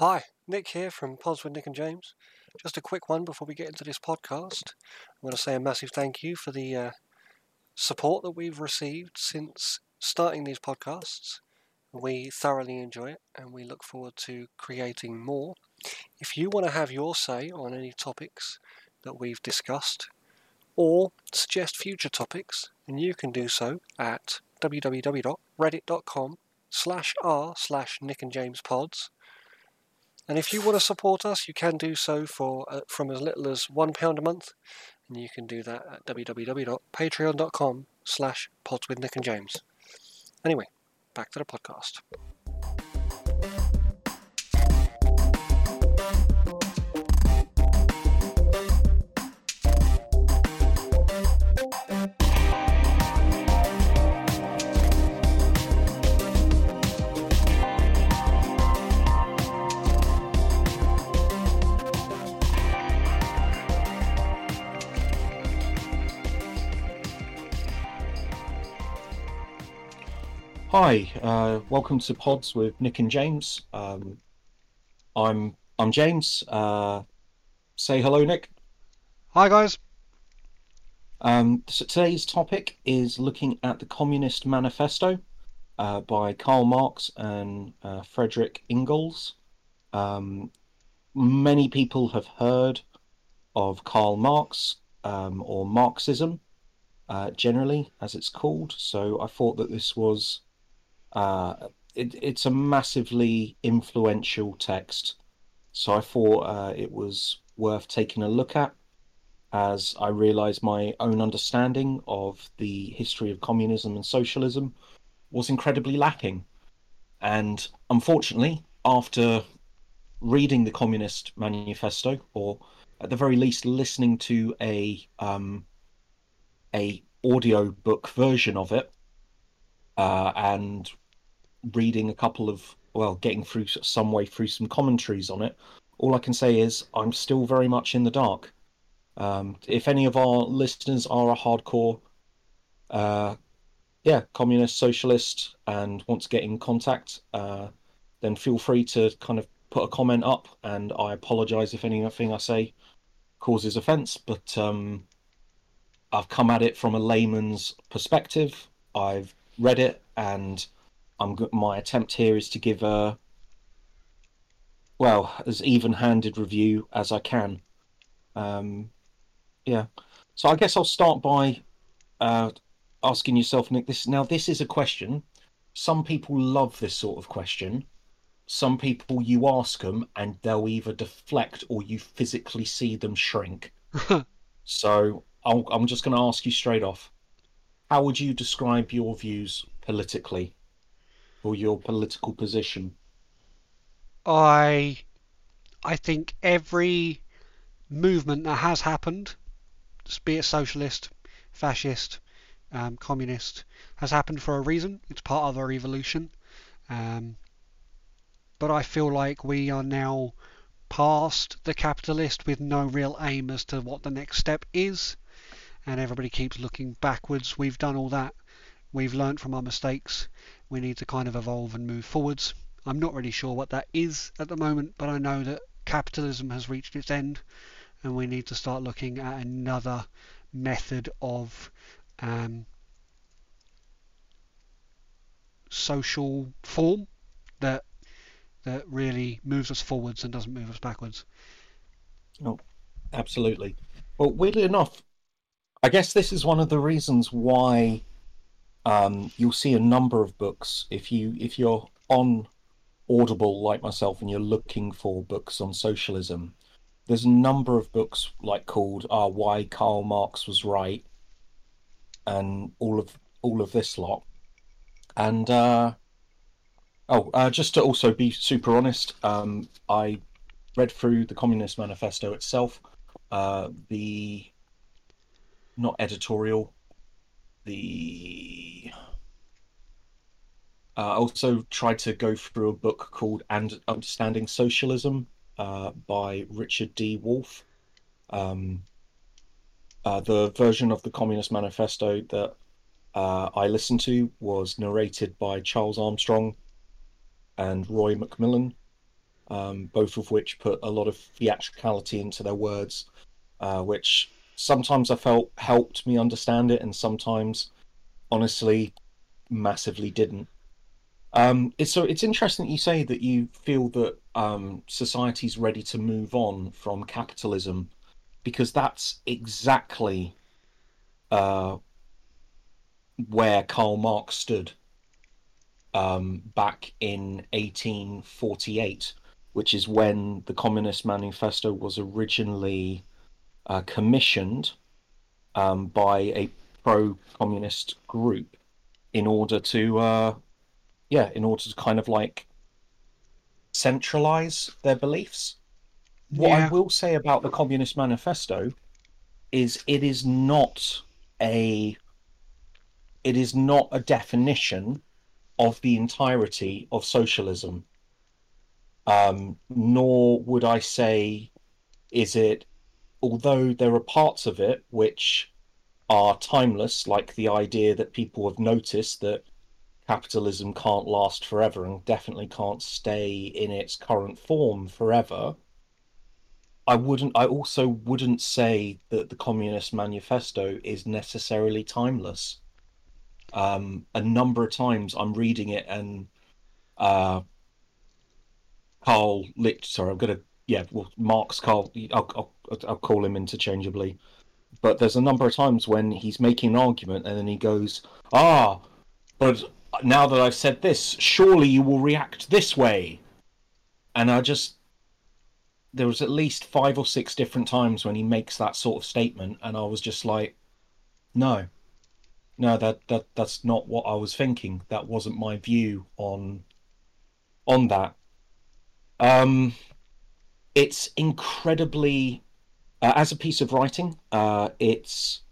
Hi, Nick here from Pods with Nick and James. Just a quick one before we get into this podcast. I want to say a massive thank you for the uh, support that we've received since starting these podcasts. We thoroughly enjoy it and we look forward to creating more. If you want to have your say on any topics that we've discussed or suggest future topics, then you can do so at www.reddit.com slash r slash Nick and James pods. And if you want to support us, you can do so for uh, from as little as one pound a month, and you can do that at www.patreon.com slash pods with Nick and James. Anyway, back to the podcast. Hi, uh, welcome to Pods with Nick and James. Um, I'm I'm James. Uh, say hello, Nick. Hi, guys. Um, so today's topic is looking at the Communist Manifesto uh, by Karl Marx and uh, Frederick Engels. Um, many people have heard of Karl Marx um, or Marxism uh, generally, as it's called. So I thought that this was uh, it, it's a massively influential text. So I thought uh, it was worth taking a look at as I realized my own understanding of the history of communism and socialism was incredibly lacking. And unfortunately, after reading the Communist Manifesto, or at the very least listening to a um, a audio book version of it, uh, and reading a couple of well, getting through some way through some commentaries on it, all I can say is I'm still very much in the dark. Um, if any of our listeners are a hardcore, uh, yeah, communist, socialist, and want to get in contact, uh, then feel free to kind of put a comment up. And I apologize if anything I say causes offense, but um, I've come at it from a layman's perspective. I've read it, and I'm my attempt here is to give a well as even-handed review as I can. Um, yeah, so I guess I'll start by uh, asking yourself, Nick. This now this is a question. Some people love this sort of question. Some people you ask them and they'll either deflect or you physically see them shrink. so I'll, I'm just going to ask you straight off. How would you describe your views politically? Or your political position? I I think every movement that has happened, be it socialist, fascist, um, communist, has happened for a reason. It's part of our evolution. Um, but I feel like we are now past the capitalist with no real aim as to what the next step is. And everybody keeps looking backwards. We've done all that. We've learned from our mistakes we need to kind of evolve and move forwards. I'm not really sure what that is at the moment, but I know that capitalism has reached its end and we need to start looking at another method of um, social form that that really moves us forwards and doesn't move us backwards. Oh, absolutely. Well, weirdly enough, I guess this is one of the reasons why um, you'll see a number of books if you if you're on Audible like myself and you're looking for books on socialism. There's a number of books like called uh, "Why Karl Marx Was Right" and all of all of this lot. And uh, oh, uh, just to also be super honest, um, I read through the Communist Manifesto itself. Uh, the not editorial, the uh, I also tried to go through a book called "And Understanding Socialism" uh, by Richard D. Wolff. Um, uh, the version of the Communist Manifesto that uh, I listened to was narrated by Charles Armstrong and Roy McMillan. um, both of which put a lot of theatricality into their words, uh, which sometimes I felt helped me understand it, and sometimes, honestly, massively didn't. Um, it's so it's interesting that you say that you feel that um, society's ready to move on from capitalism, because that's exactly uh, where Karl Marx stood um, back in 1848, which is when the Communist Manifesto was originally uh, commissioned um, by a pro-communist group in order to, uh, yeah, in order to kind of like centralize their beliefs. What I will say about the Communist Manifesto is it is not a it is not a definition of the entirety of socialism. Um, nor would I say is it although there are parts of it which are timeless, like the idea that people have noticed that capitalism can't last forever and definitely can't stay in its current form forever. I wouldn't I also wouldn't say that the Communist Manifesto is necessarily timeless. Um, a number of times I'm reading it and uh, Carl Licht, sorry, I'm gonna yeah, well, Marx Carl, I'll, I'll I'll call him interchangeably. But there's a number of times when he's making an argument and then he goes, "Ah, but now that I've said this, surely you will react this way." And I just there was at least five or six different times when he makes that sort of statement, and I was just like, "No, no, that that that's not what I was thinking. That wasn't my view on on that." Um, it's incredibly, uh, as a piece of writing, uh, it's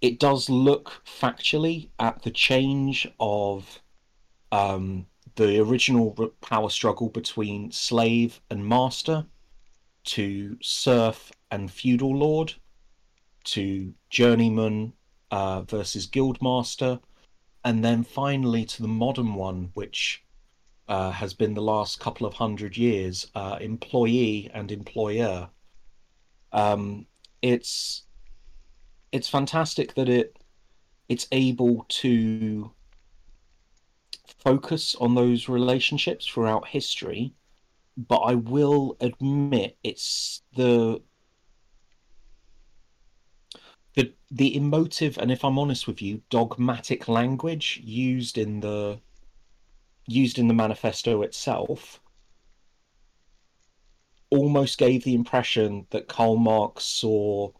it does look factually at the change of um, the original power struggle between slave and master to serf and feudal lord to journeyman uh, versus guildmaster and then finally to the modern one which uh, has been the last couple of hundred years uh, employee and employer. Um, it's it's fantastic that it it's able to focus on those relationships throughout history but i will admit it's the the the emotive and if i'm honest with you dogmatic language used in the used in the manifesto itself almost gave the impression that Karl Marx saw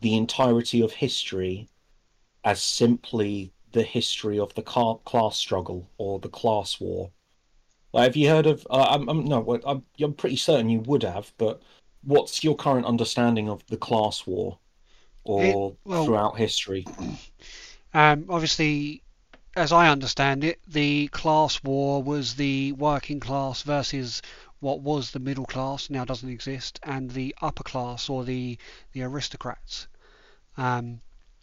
the entirety of history as simply the history of the class struggle or the class war. Like, have you heard of? Uh, I'm, I'm no, I'm, I'm pretty certain you would have. But what's your current understanding of the class war, or well- throughout history? Um, obviously, as I understand it, the class war was the working class versus what was the middle class, now doesn't exist, and the upper class or the the aristocrats. Um,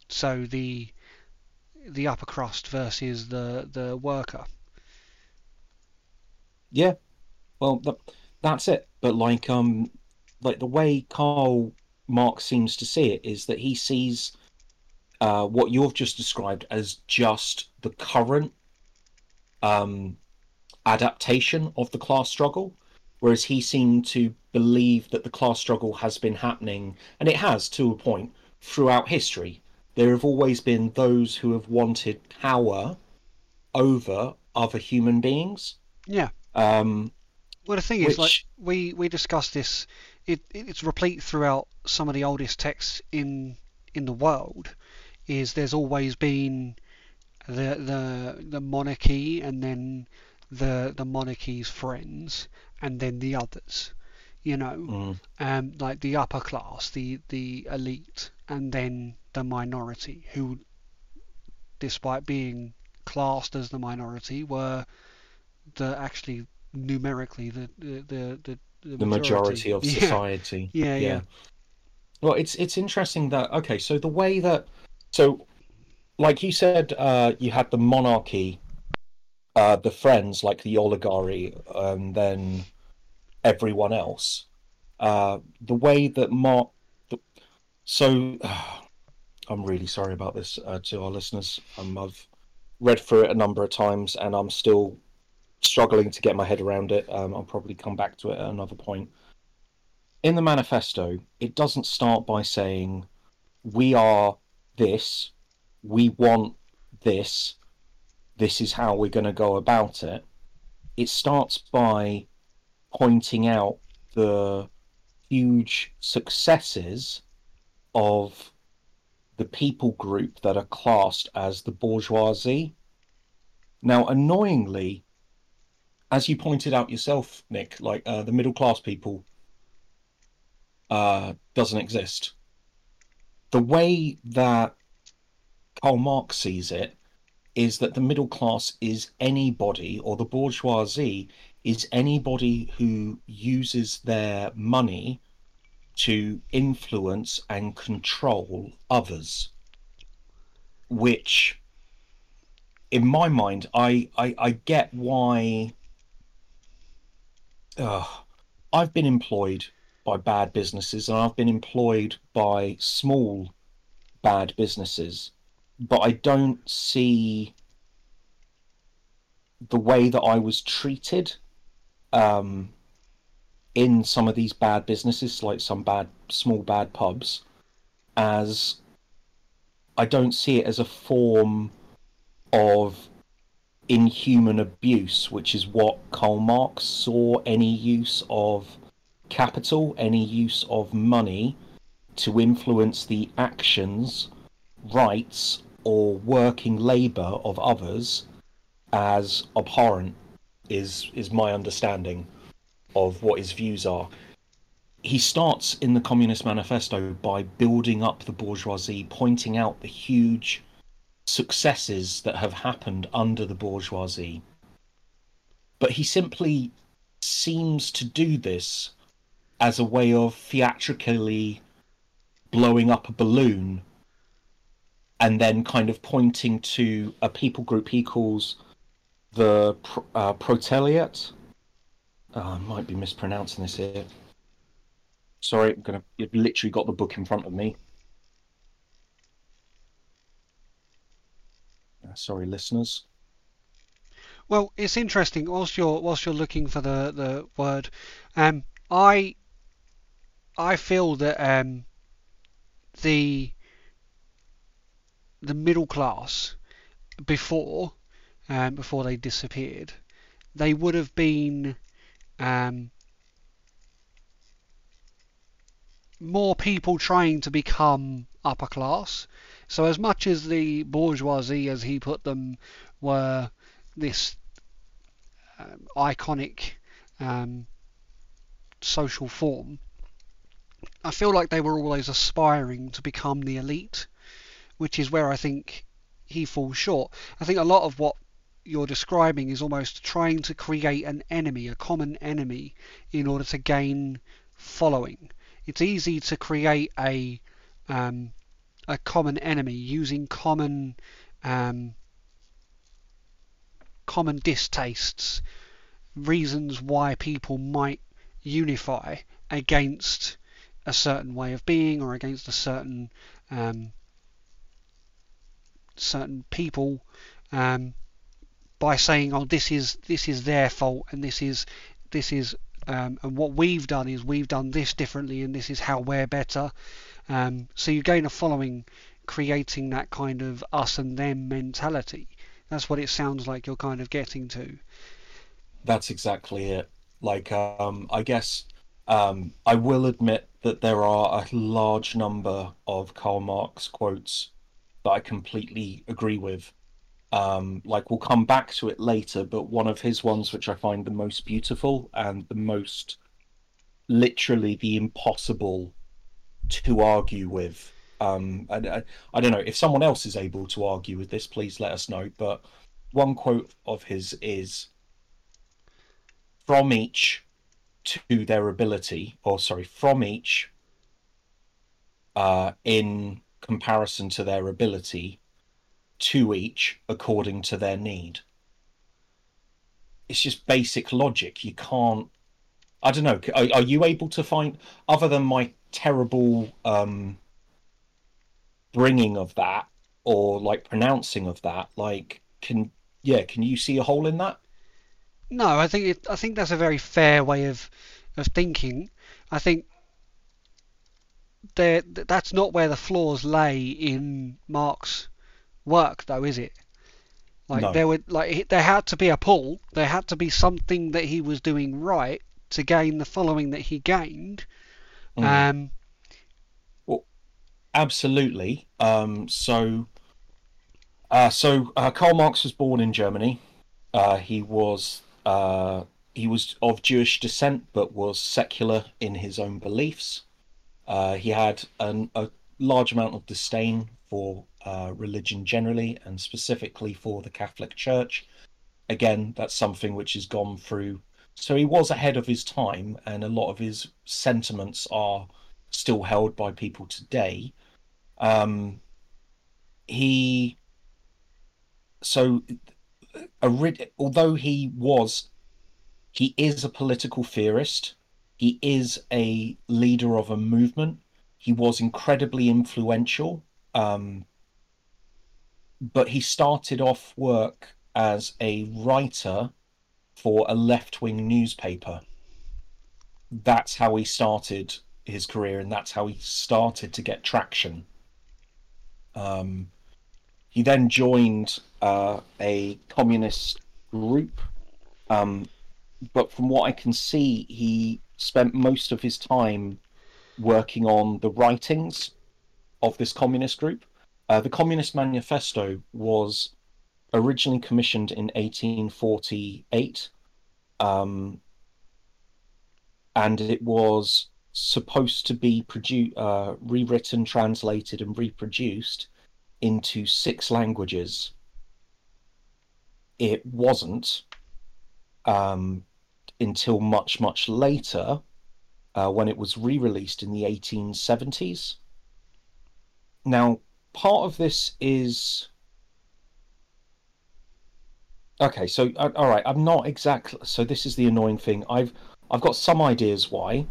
so the the upper crust versus the the worker. Yeah, well, that, that's it. But like, um, like the way Karl Marx seems to see it is that he sees uh, what you've just described as just the current um, adaptation of the class struggle, whereas he seemed to believe that the class struggle has been happening, and it has to a point throughout history. There have always been those who have wanted power over other human beings. Yeah. Um, Well, the thing is, like we we discussed this, it it's replete throughout some of the oldest texts in in the world. Is there's always been the the the monarchy and then the the monarchy's friends and then the others. You know, mm, um, like the upper class, the the elite, and then the minority, who, despite being classed as the minority, were the actually numerically the the the, the, the majority of Yeah. society. Yeah, yeah. Well, it's it's interesting that okay, so the way that so like you said, uh, you had the monarchy, uh, the friends like the oligarchy, and then everyone else. Uh, the way that Mark, the, so I'm really sorry about this uh, to our listeners. Um, I've read through it a number of times and I'm still struggling to get my head around it. Um, I'll probably come back to it at another point. In the manifesto, it doesn't start by saying, We are this, we want this, this is how we're going to go about it. It starts by pointing out the huge successes of the people group that are classed as the bourgeoisie. Now, annoyingly, as you pointed out yourself, Nick, like uh, the middle class people uh, doesn't exist. The way that Karl Marx sees it is that the middle class is anybody, or the bourgeoisie is anybody who uses their money to influence and control others. Which, in my mind, I, I, I get why. Uh, I've been employed by bad businesses and I've been employed by small bad businesses, but I don't see the way that I was treated um, in some of these bad businesses, like some bad, small bad pubs, as I don't see it as a form of inhuman abuse, which is what Karl Marx saw any use of capital, any use of money to influence the actions, rights, or working labour of others as abhorrent is is my understanding of what his views are. He starts in the Communist Manifesto by building up the bourgeoisie, pointing out the huge successes that have happened under the bourgeoisie. But he simply seems to do this as a way of theatrically blowing up a balloon and then kind of pointing to a people group he calls the uh, proteliat, Oh, I might be mispronouncing this here. Sorry, I'm gonna. You've literally got the book in front of me. Uh, sorry, listeners. Well, it's interesting. Whilst you're whilst you're looking for the the word, um, I I feel that um, the the middle class before um, before they disappeared, they would have been um, more people trying to become upper class. So as much as the bourgeoisie, as he put them, were this um, iconic um, social form, I feel like they were always aspiring to become the elite, which is where I think he falls short. I think a lot of what you're describing is almost trying to create an enemy, a common enemy, in order to gain following. It's easy to create a um, a common enemy using common um, common distastes, reasons why people might unify against a certain way of being or against a certain um, certain people. Um, by saying, "Oh, this is this is their fault, and this is this is um, and what we've done is we've done this differently, and this is how we're better." Um, so you gain a following, creating that kind of us and them mentality. That's what it sounds like you're kind of getting to. That's exactly it. Like, um, I guess um, I will admit that there are a large number of Karl Marx quotes that I completely agree with. Um, like we'll come back to it later, but one of his ones which I find the most beautiful and the most literally the impossible to argue with. Um, and I, I don't know if someone else is able to argue with this, please let us know. But one quote of his is from each to their ability, or sorry, from each uh, in comparison to their ability, to each according to their need. It's just basic logic. You can't I don't know. Are, are you able to find other than my terrible um, bringing of that or like pronouncing of that? Like, can yeah, can you see a hole in that? No, I think it, I think that's a very fair way of of thinking. I think there that's not where the flaws lay in Mark's work, though, is it? Like No. there would like there had to be a pull. There had to be something that he was doing right to gain the following that he gained. Mm. Um, Absolutely. Um, so, uh, so uh, Karl Marx was born in Germany. Uh, he was uh, he was of Jewish descent, but was secular in his own beliefs. Uh, he had an, a large amount of disdain for uh, religion generally, and specifically for the Catholic Church. Again, that's something which has gone through. So he was ahead of his time, and a lot of his sentiments are still held by people today. Um, he so ori- although he was he is a political theorist. He is a leader of a movement. He was incredibly influential um, but he started off work as a writer for a left-wing newspaper. That's how he started his career and that's how he started to get traction. Um, he then joined uh, a communist group, um, but from what I can see, he spent most of his time working on the writings of this communist group. Uh, the Communist Manifesto was originally commissioned in 1848, um, and it was supposed to be produ- uh, rewritten, translated, and reproduced into six languages. It wasn't um, until much, much later uh, when it was re released in the 1870s. Now, part of this is. Okay, so uh, all right, I'm not exactly. So this is the annoying thing. I've I've got some ideas why.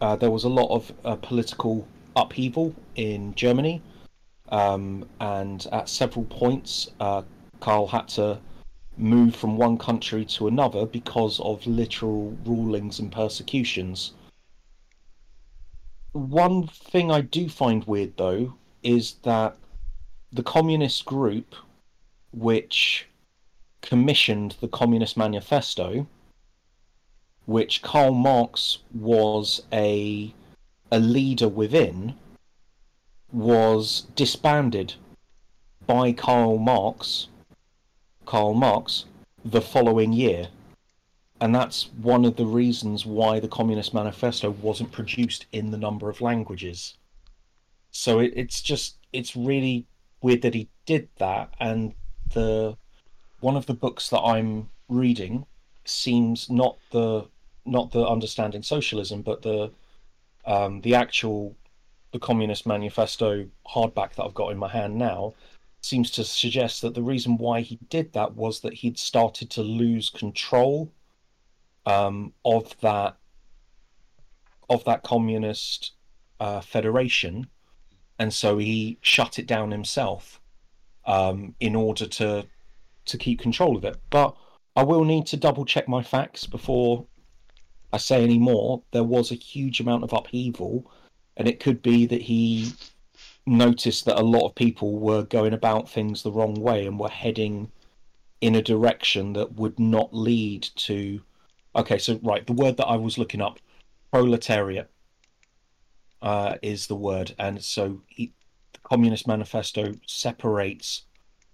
Uh, there was a lot of uh, political upheaval in Germany, um, and at several points, uh, Karl had to move from one country to another because of literal rulings and persecutions. One thing I do find weird, though, is that the communist group, which commissioned the Communist Manifesto, which Karl Marx was a a leader within, was disbanded by Karl Marx, Karl Marx, the following year. And that's one of the reasons why the Communist Manifesto wasn't produced in the number of languages. So it, it's just it's really weird that he did that and the one of the books that I'm reading seems not the not the understanding socialism but the um, the actual the Communist Manifesto hardback that I've got in my hand now seems to suggest that the reason why he did that was that he'd started to lose control um, of that of that communist uh, federation, and so he shut it down himself um, in order to to keep control of it. But I will need to double check my facts before I say any more. There was a huge amount of upheaval and it could be that he noticed that a lot of people were going about things the wrong way and were heading in a direction that would not lead to okay so right the word that i was looking up proletariat uh, is the word. And so he, the communist manifesto separates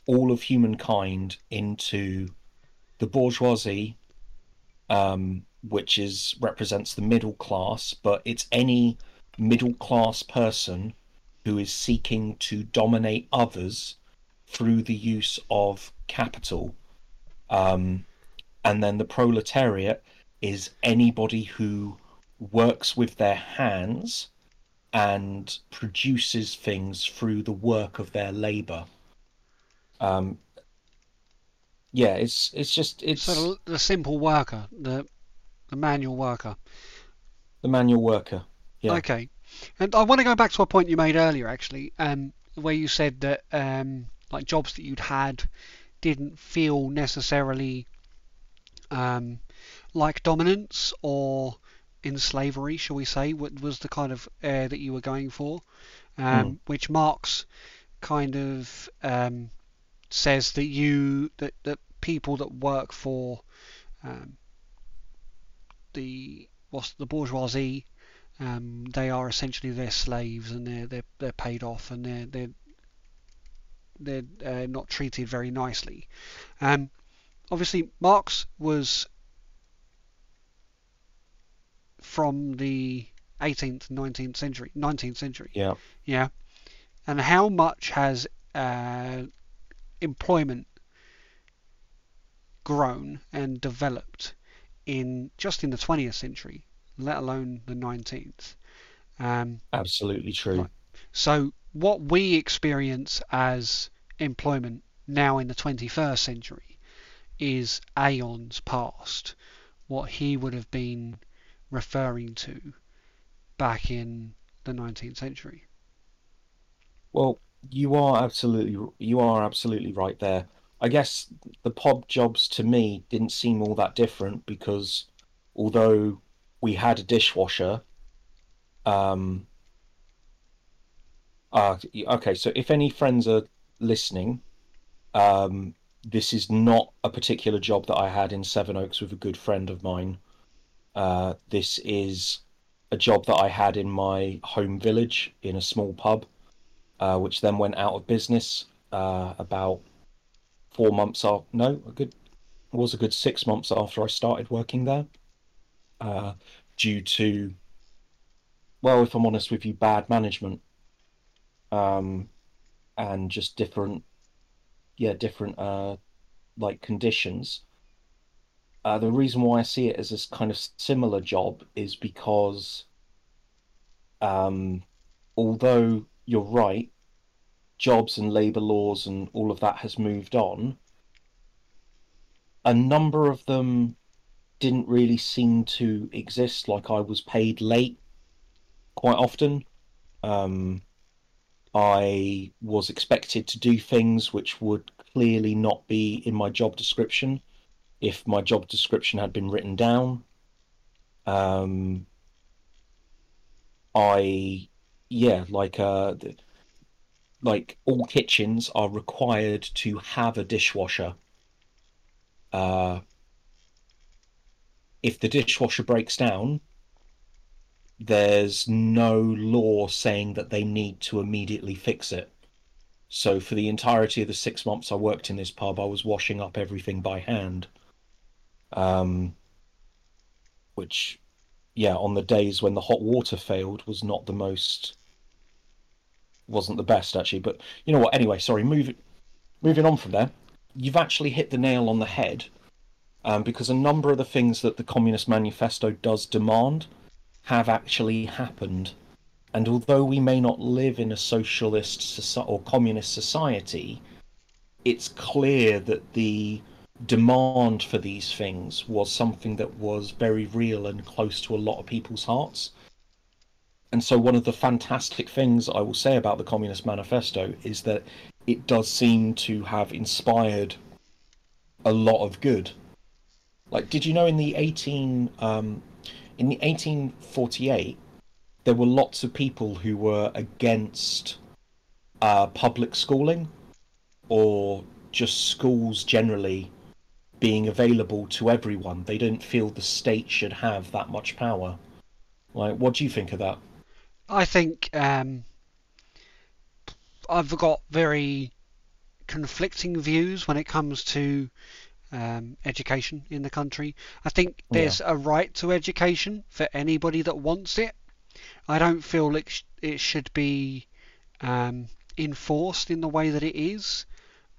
all of humankind into the bourgeoisie um, which is represents the middle class but it's any middle class person who is seeking to dominate others through the use of capital. Um, and then the proletariat is anybody who works with their hands and produces things through the work of their labor. Um, yeah, it's it's just it's So the, the simple worker, the the manual worker. The manual worker. Yeah. Okay. And I want to go back to a point you made earlier, actually, um, where you said that um, like jobs that you'd had didn't feel necessarily um, like dominance or in slavery, shall we say, what was the kind of air that you were going for, um, Hmm. which Marx kind of um, says that you that, that people that work for um, the what's the bourgeoisie um, they are essentially their slaves and they're they're, they're paid off and they're they're they're uh, not treated very nicely. Um, obviously, Marx was from the 18th, 19th century, 19th century. Yeah. Yeah. And how much has uh, employment grown and developed in just in the 20th century, let alone the 19th? Um, Absolutely true. Right. so what we experience as employment now in the 21st century is aeons past what he would have been referring to back in the 19th century. Well, you are absolutely you are absolutely right there. I guess the pub jobs to me didn't seem all that different because although we had a dishwasher, um, uh, okay, so if any friends are listening, um, this is not a particular job that I had in Sevenoaks with a good friend of mine. Uh, this is a job that I had in my home village in a small pub uh, which then went out of business uh, about four months after. No, a good was a good six months after I started working there, uh, due to, well, if I'm honest with you, bad management, um, and just different, yeah, different uh, like conditions. Uh, the reason why I see it as this kind of similar job is because, um, although you're right, jobs and labor laws and all of that has moved on. A number of them didn't really seem to exist. Like I was paid late quite often. Um, I was expected to do things which would clearly not be in my job description if my job description had been written down. Um, I, yeah, like uh, like all kitchens are required to have a dishwasher. Uh, if the dishwasher breaks down, there's no law saying that they need to immediately fix it. So for the entirety of the six months I worked in this pub, I was washing up everything by hand. Um, which, yeah, on the days when the hot water failed, was not the most wasn't the best actually. But you know what? Anyway, sorry. Moving moving on from there, you've actually hit the nail on the head, um, because a number of the things that the Communist Manifesto does demand have actually happened. And although we may not live in a socialist soci- or communist society, it's clear that the demand for these things was something that was very real and close to a lot of people's hearts. And so, one of the fantastic things I will say about the Communist Manifesto is that it does seem to have inspired a lot of good. Like, did you know in the eighteen um, in the eighteen forty eight there were lots of people who were against uh, public schooling or just schools generally being available to everyone. They didn't feel the state should have that much power. Like, what do you think of that? I think um, I've got very conflicting views when it comes to um, education in the country. I think there's a right to education for anybody that wants it. I don't feel it, sh- it should be um, enforced in the way that it is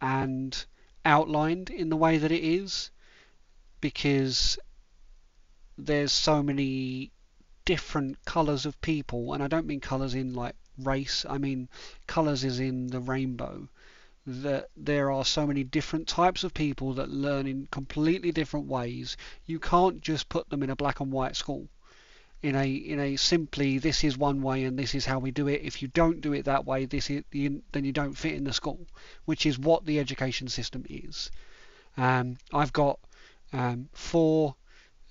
and outlined in the way that it is because there's so many different colours of people, and I don't mean colours in like race. I mean colours is in the rainbow. That there are so many different types of people that learn in completely different ways. You can't just put them in a black and white school. In a in a simply this is one way and this is how we do it. If you don't do it that way, this is then you don't fit in the school, which is what the education system is. Um, I've got um, four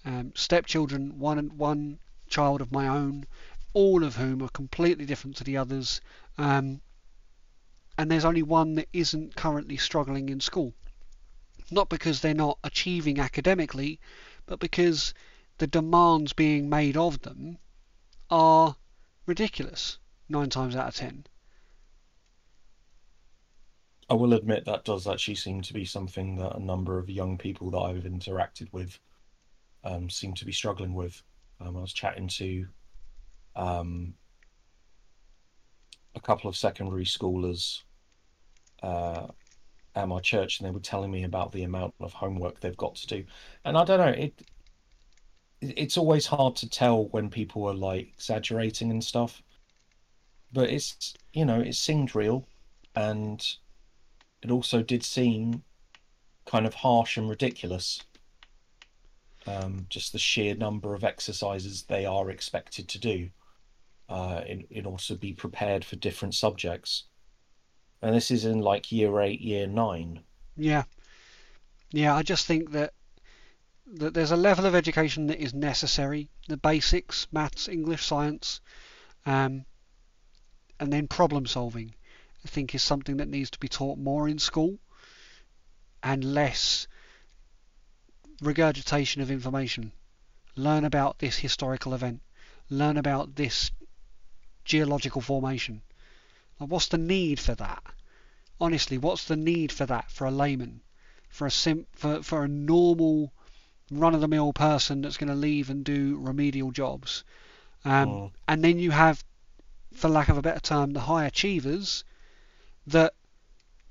um, stepchildren, one one child of my own, all of whom are completely different to the others. Um, and there's only one that isn't currently struggling in school. Not because they're not achieving academically, but because the demands being made of them are ridiculous nine times out of ten. I will admit that does actually seem to be something that a number of young people that I've interacted with um, seem to be struggling with. Um, I was chatting to um, a couple of secondary schoolers uh, at my church, and they were telling me about the amount of homework they've got to do. And I don't know, it it's always hard to tell when people are like exaggerating and stuff, but it's you know it seemed real, and it also did seem kind of harsh and ridiculous. Um, just the sheer number of exercises they are expected to do uh, in, in order to be prepared for different subjects. And this is in like year eight, year nine. Yeah. Yeah, I just think that that there's a level of education that is necessary. The basics, maths, English, science, um, and then problem solving, I think is something that needs to be taught more in school and less regurgitation of information. Learn about this historical event. Learn about this geological formation. Like, what's the need for that? Honestly, what's the need for that for a layman, for a sim, for for a normal, run-of-the-mill person that's going to leave and do remedial jobs? Um, Mm. And then you have, for lack of a better term, the high achievers that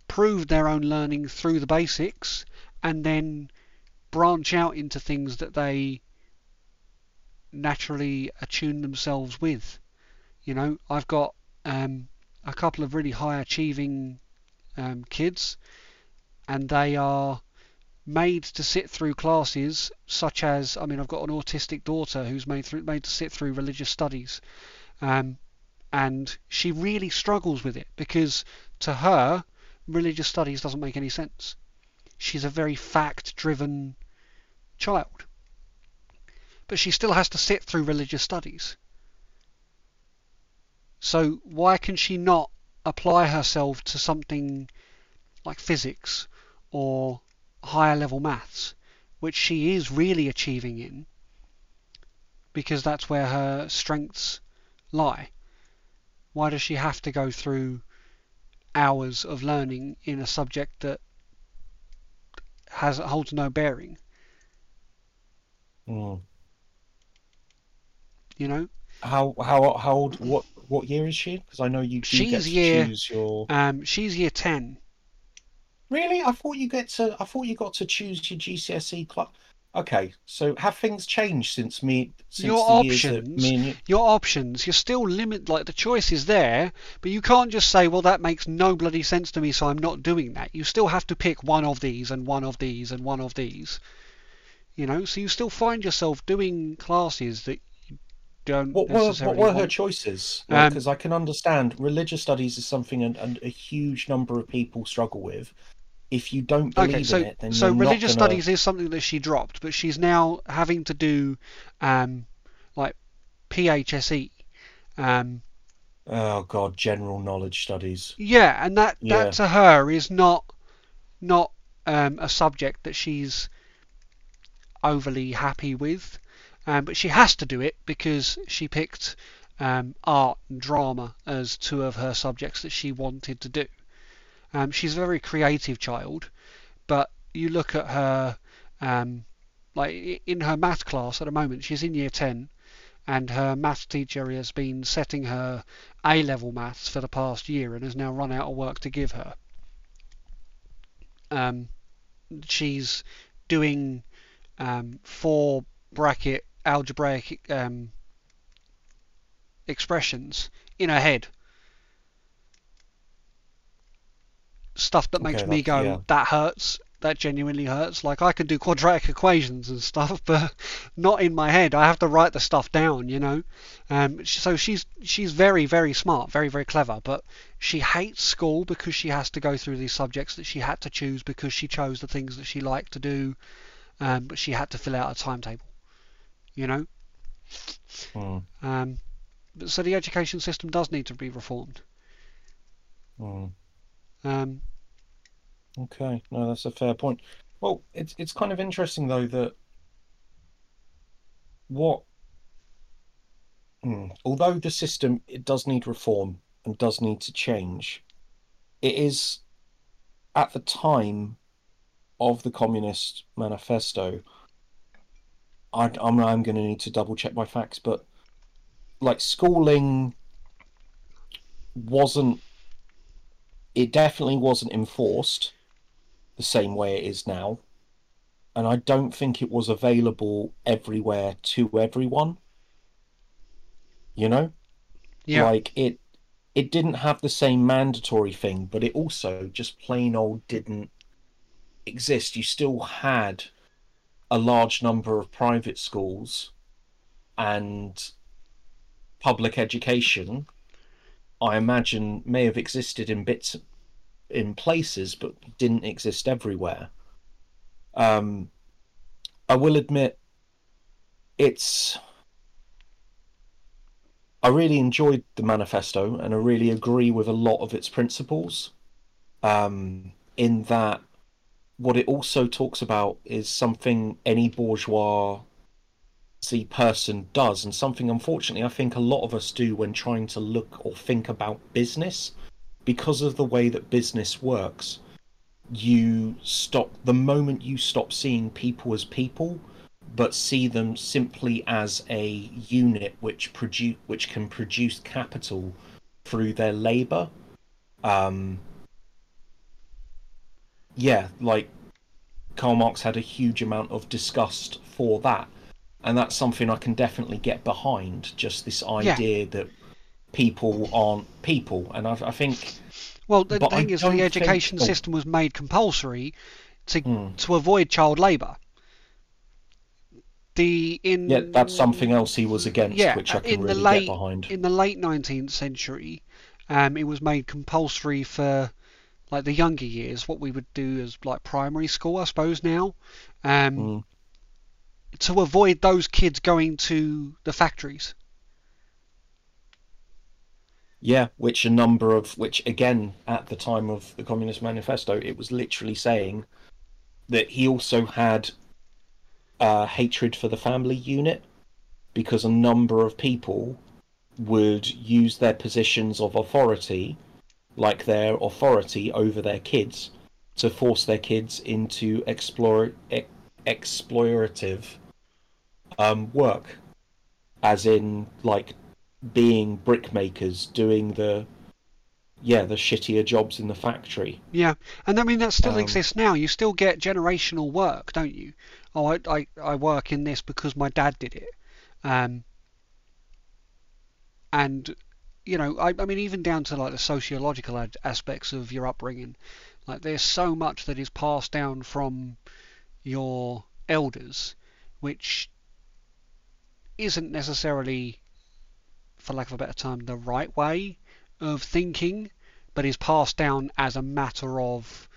prove their own learning through the basics and then branch out into things that they naturally attune themselves with. You know, I've got um, a couple of really high achieving um, kids, and they are made to sit through classes such as I mean I've got an autistic daughter who's made through, made to sit through religious studies, um, and she really struggles with it because to her religious studies doesn't make any sense. She's a very fact-driven child, but she still has to sit through religious studies. So why can she not apply herself to something like physics or higher level maths, which she is really achieving in, because that's where her strengths lie? Why does she have to go through hours of learning in a subject that has holds no bearing? Mm. You know, How how how old? What what year is she? Because I know you do She's get to year- choose your. um, she's year ten. Really, I thought you get to. I thought you got to choose your GCSE club. Okay, so have things changed since me? Since Your the years that options- me and you, your options, you're still limit like the choice is there, but you can't just say, well, that makes no bloody sense to me, so I'm not doing that. You still have to pick one of these and one of these and one of these. You know, so you still find yourself doing classes that don't what were what were her want. choices? Um, Because I can understand religious studies is something and, and a huge number of people struggle with. If you don't believe Okay, so in it, then so you're not religious gonna- studies is something that she dropped, but she's now having to do um, like PHSE. Um, Oh God, general knowledge studies. Yeah, and that Yeah. that to her is not not um, a subject that she's overly happy with, um, but she has to do it because she picked um, art and drama as two of her subjects that she wanted to do. Um, she's a very creative child, but you look at her, um, like in her math class at the moment, she's in year 10, and her maths teacher has been setting her A level maths for the past year and has now run out of work to give her. Um, she's doing um, four bracket algebraic um, expressions in her head. stuff that makes Okay, me go yeah. that hurts. That genuinely hurts. Like i can do quadratic equations and stuff but not in my head. I have to write the stuff down you know? Um, so she's she's very very smart very very clever but she hates school because she has to go through these subjects that she had to choose because she chose the things that she liked to do um, but she had to fill out a timetable you know Hmm, um, but- so the education system does need to be reformed hmm. um, Okay, no, that's a fair point. Well, it's it's kind of interesting though that what, Hmm. although the system it does need reform and does need to change, it is at the time of the Communist Manifesto. I, I'm I'm going to need to double check my facts, but like schooling wasn't. It definitely wasn't enforced the same way it is now. And I don't think it was available everywhere to everyone. You know? yeah Like it it didn't have the same mandatory thing, but it also just plain old didn't exist. You still had a large number of private schools and public education I imagine may have existed in bits in places but didn't exist everywhere. Um I will admit it's I really enjoyed the manifesto and I really agree with a lot of its principles. Um, in that, what it also talks about is something any bourgeois person does, and something unfortunately I think a lot of us do when trying to look or think about business. Because of the way that business works, you stop the moment you stop seeing people as people but see them simply as a unit which produce which can produce capital through their labor um yeah like Karl Marx had a huge amount of disgust for that and that's something I can definitely get behind just this idea that people aren't people and I, I think Well, the But I thing is, the education oh. system was made compulsory to Hmm. to avoid child labour. The in yeah that's something else he was against yeah, which I can in the really late get behind in the late 19th century, um, it was made compulsory for like the younger years, what we would do as like primary school, I suppose now, um, Mm. to avoid those kids going to the factories. Yeah, which a number of which again at the time of the Communist Manifesto, it was literally saying that he also had uh, hatred for the family unit because a number of people would use their positions of authority, like their authority over their kids, to force their kids into explore ex- explorative um, work, as in like being brickmakers, doing the yeah the shittier jobs in the factory. Yeah, and I mean that still Um, exists now. You still get generational work, don't you? Oh, I, I, I work in this because my dad did it. Um, and you know, I, I mean, even down to like the sociological ad- aspects of your upbringing, like there's so much that is passed down from your elders, which isn't necessarily, for lack of a better term, the right way of thinking, but is passed down as a matter of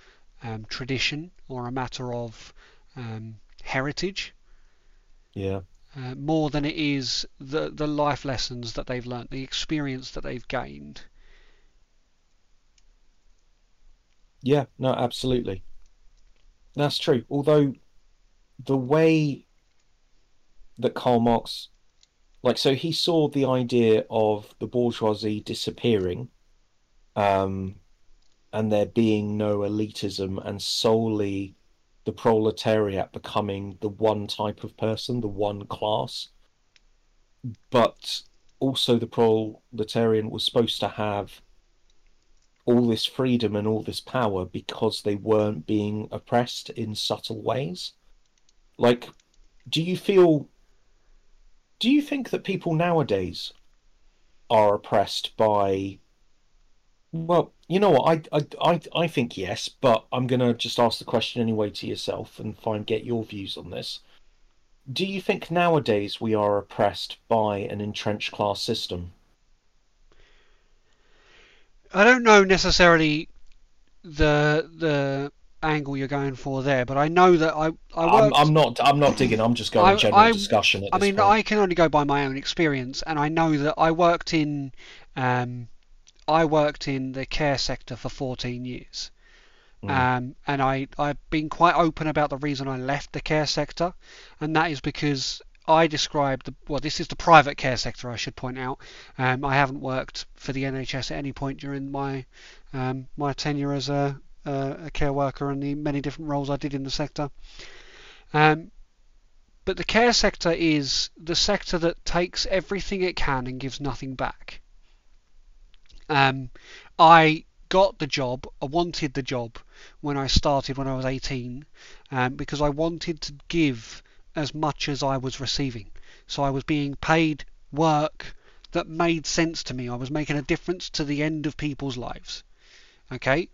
um, tradition or a matter of um, heritage. Yeah, uh, more than it is the the life lessons that they've learnt, the experience that they've gained. yeah, no, absolutely. That's true. Although the way that Karl Marx, like, so he saw the idea of the bourgeoisie disappearing, um, and there being no elitism and solely the proletariat becoming the one type of person, the one class. But also, the proletarian was supposed to have all this freedom and all this power because they weren't being oppressed in subtle ways. Like, do you feel, do you think that people nowadays are oppressed by, Well, you know what? I, I, I, I think yes, but I'm going to just ask the question anyway to yourself and find get your views on this. Do you think nowadays we are oppressed by an entrenched class system? I don't know necessarily the the angle you're going for there, but I know that I I I'm, worked. I'm not. I'm not digging. I'm just going I- general I- discussion at I mean, point. I can only go by my own experience, and I know that I worked in um, I worked in the care sector for 14 years. Mm. Um, and I, I've been quite open about the reason I left the care sector, and that is because I described the well, this is the private care sector, I should point out. Um, I haven't worked for the NHS at any point during my um, my tenure as a, a, a care worker and the many different roles I did in the sector. Um, but the care sector is the sector that takes everything it can and gives nothing back. Um, I got the job, I wanted the job when I started when I was 18 um, because I wanted to give as much as I was receiving. So I was being paid work that made sense to me. I was making a difference to the end of people's lives. Okay?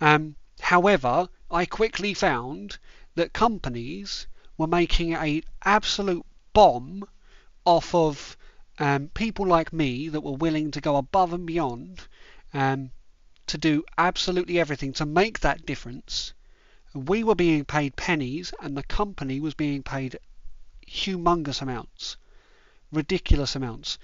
Um, however, I quickly found that companies were making a absolute bomb off of um, people like me that were willing to go above and beyond um, to do absolutely everything to make that difference. We were being paid pennies, and the company was being paid humongous amounts, ridiculous amounts.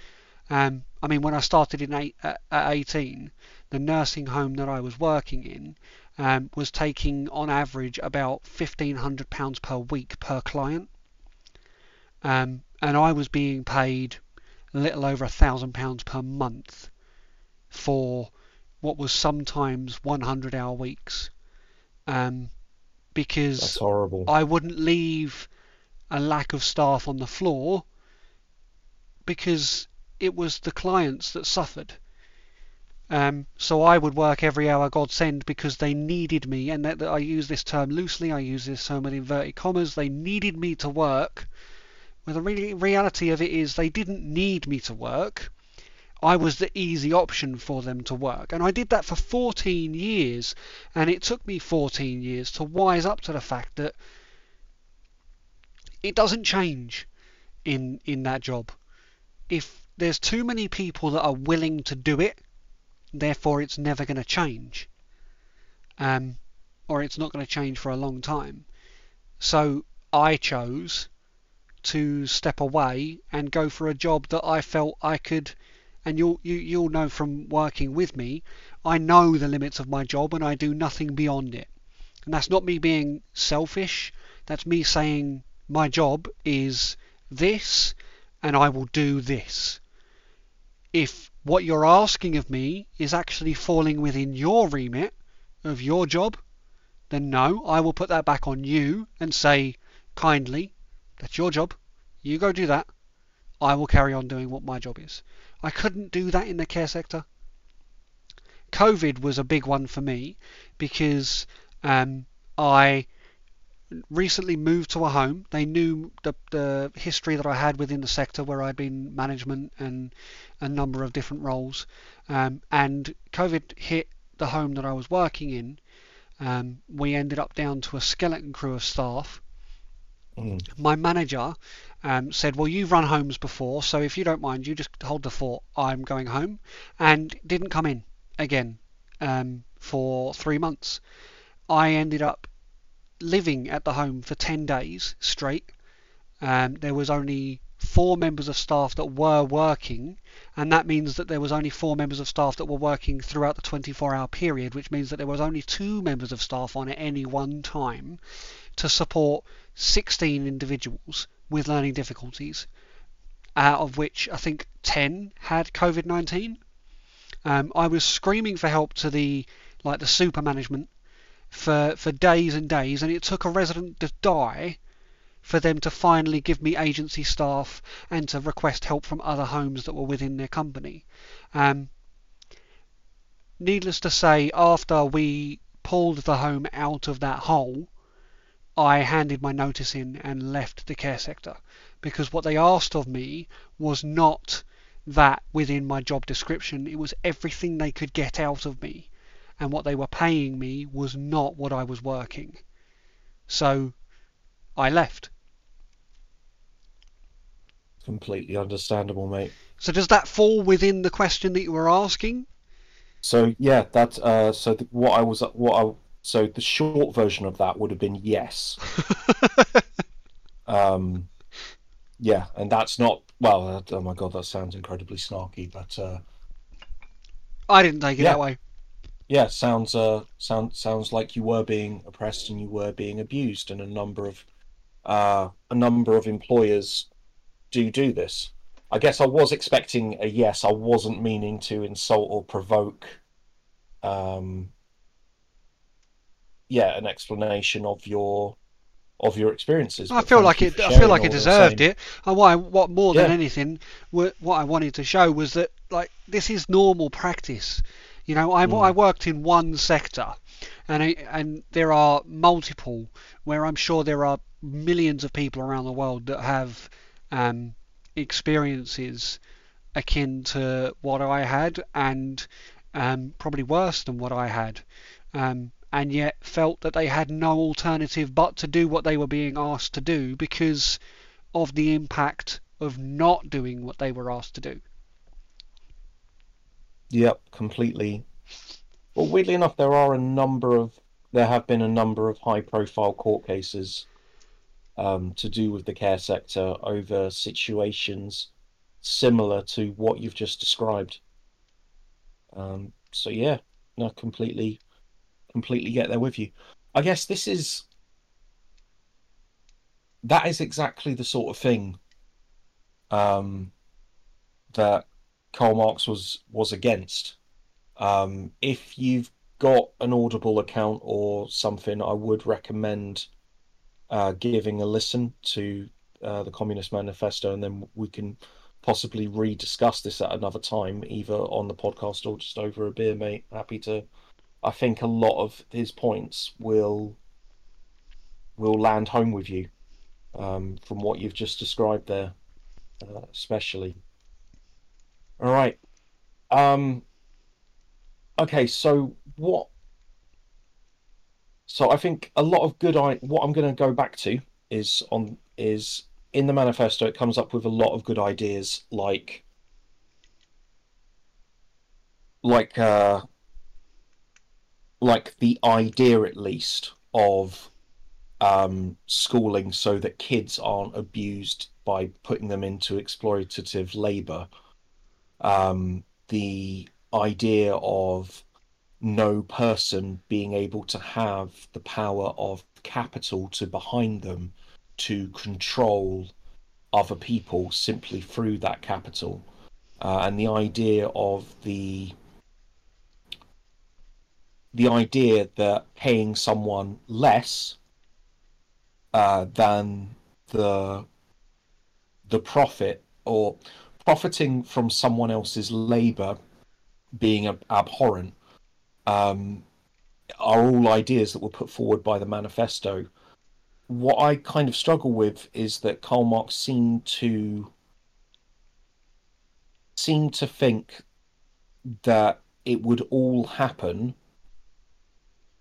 Um, I mean, when I started in eight, at, at 18, the nursing home that I was working in um, was taking on average about £1,500 per week per client. Um, and I was being paid a little over a thousand pounds per month for what was sometimes 100 hour weeks um, because That's horrible. I wouldn't leave a lack of staff on the floor because it was the clients that suffered. Um, so I would work every hour God send because they needed me, and that, that I use this term loosely. I use this term with inverted commas. They needed me to work. Well, the re- reality of it is they didn't need me to work. I was the easy option for them to work, and I did that for 14 years. And it took me 14 years to wise up to the fact that it doesn't change in in that job. If there's too many people that are willing to do it, therefore it's never going to change, um, or it's not going to change for a long time. So I chose to step away and go for a job that I felt I could. And you'll you, you'll know from working with me, I know the limits of my job and I do nothing beyond it. And that's not me being selfish. That's me saying my job is this and I will do this. If what you're asking of me is actually falling within your remit of your job, then no, I will put that back on you and say kindly, that's your job. You go do that. I will carry on doing what my job is. I couldn't do that in the care sector. COVID was a big one for me because um, I recently moved to a home. They knew the, the history that I had within the sector where I'd been management and a number of different roles. Um, and COVID hit the home that I was working in. Um, we ended up down to a skeleton crew of staff. Mm. My manager um, said, Well, you've run homes before, so if you don't mind, you just hold the fort. I'm going home. And didn't come in again um, for three months. I ended up living at the home for 10 days straight. Um, there was only four members of staff that were working, and that means that there was only four members of staff that were working throughout the 24 hour period, which means that there was only two members of staff on at any one time to support 16 individuals with learning difficulties, out of which I think 10 had COVID 19. Um, I was screaming for help to the like the super management for for days and days, and it took a resident to die for them to finally give me agency staff and to request help from other homes that were within their company. Um, needless to say, after we pulled the home out of that hole, I handed my notice in and left the care sector because what they asked of me was not that within my job description. It was everything they could get out of me, and what they were paying me was not what I was working. So I left. Completely understandable, mate. So does that fall within the question that you were asking? So yeah, that uh, so the, what I was what I so the short version of that would have been yes. um, yeah, and that's not well. Oh my god, that sounds incredibly snarky, but uh, I didn't take it Yeah. that way. yeah, sounds uh sound sounds like you were being oppressed and you were being abused, and a number of uh a number of employers do do this. I guess I was expecting a yes. I wasn't meaning to insult or provoke. Um, yeah, an explanation of your of your experiences. I feel like it. I feel like it deserved it. And what, what more than anything, what I wanted to show was that like this is normal practice. You know, I, Mm. I worked in one sector, and I, and there are multiple where I'm sure there are millions of people around the world that have um, experiences akin to what I had, and um, probably worse than what I had. Um, and yet felt that they had no alternative but to do what they were being asked to do because of the impact of not doing what they were asked to do. Yep, completely. Well, weirdly enough, there are a number of there have been a number of high-profile court cases um, to do with the care sector over situations similar to what you've just described. Um, so yeah, no, completely, completely get there with you. I guess this is that is exactly the sort of thing um, that Karl Marx was was against. Um, if you've got an Audible account or something, I would recommend uh, giving a listen to uh, the Communist Manifesto, and then we can possibly rediscuss this at another time, either on the podcast or just over a beer, mate. Happy to. I think a lot of his points will will land home with you um, from what you've just described there, uh, especially. All right. Um, okay, so what? So I think a lot of good. I what I'm going to go back to is on is in the manifesto. It comes up with a lot of good ideas, like like uh, like the idea at least of um, schooling so that kids aren't abused by putting them into exploitative labor. Um, the idea of no person being able to have the power of capital to behind them to control other people simply through that capital. Uh, and the idea of the the idea that paying someone less uh, than the the profit or profiting from someone else's labor being ab- abhorrent um, are all ideas that were put forward by the manifesto. What I kind of struggle with is that Karl Marx seemed to seemed to think that it would all happen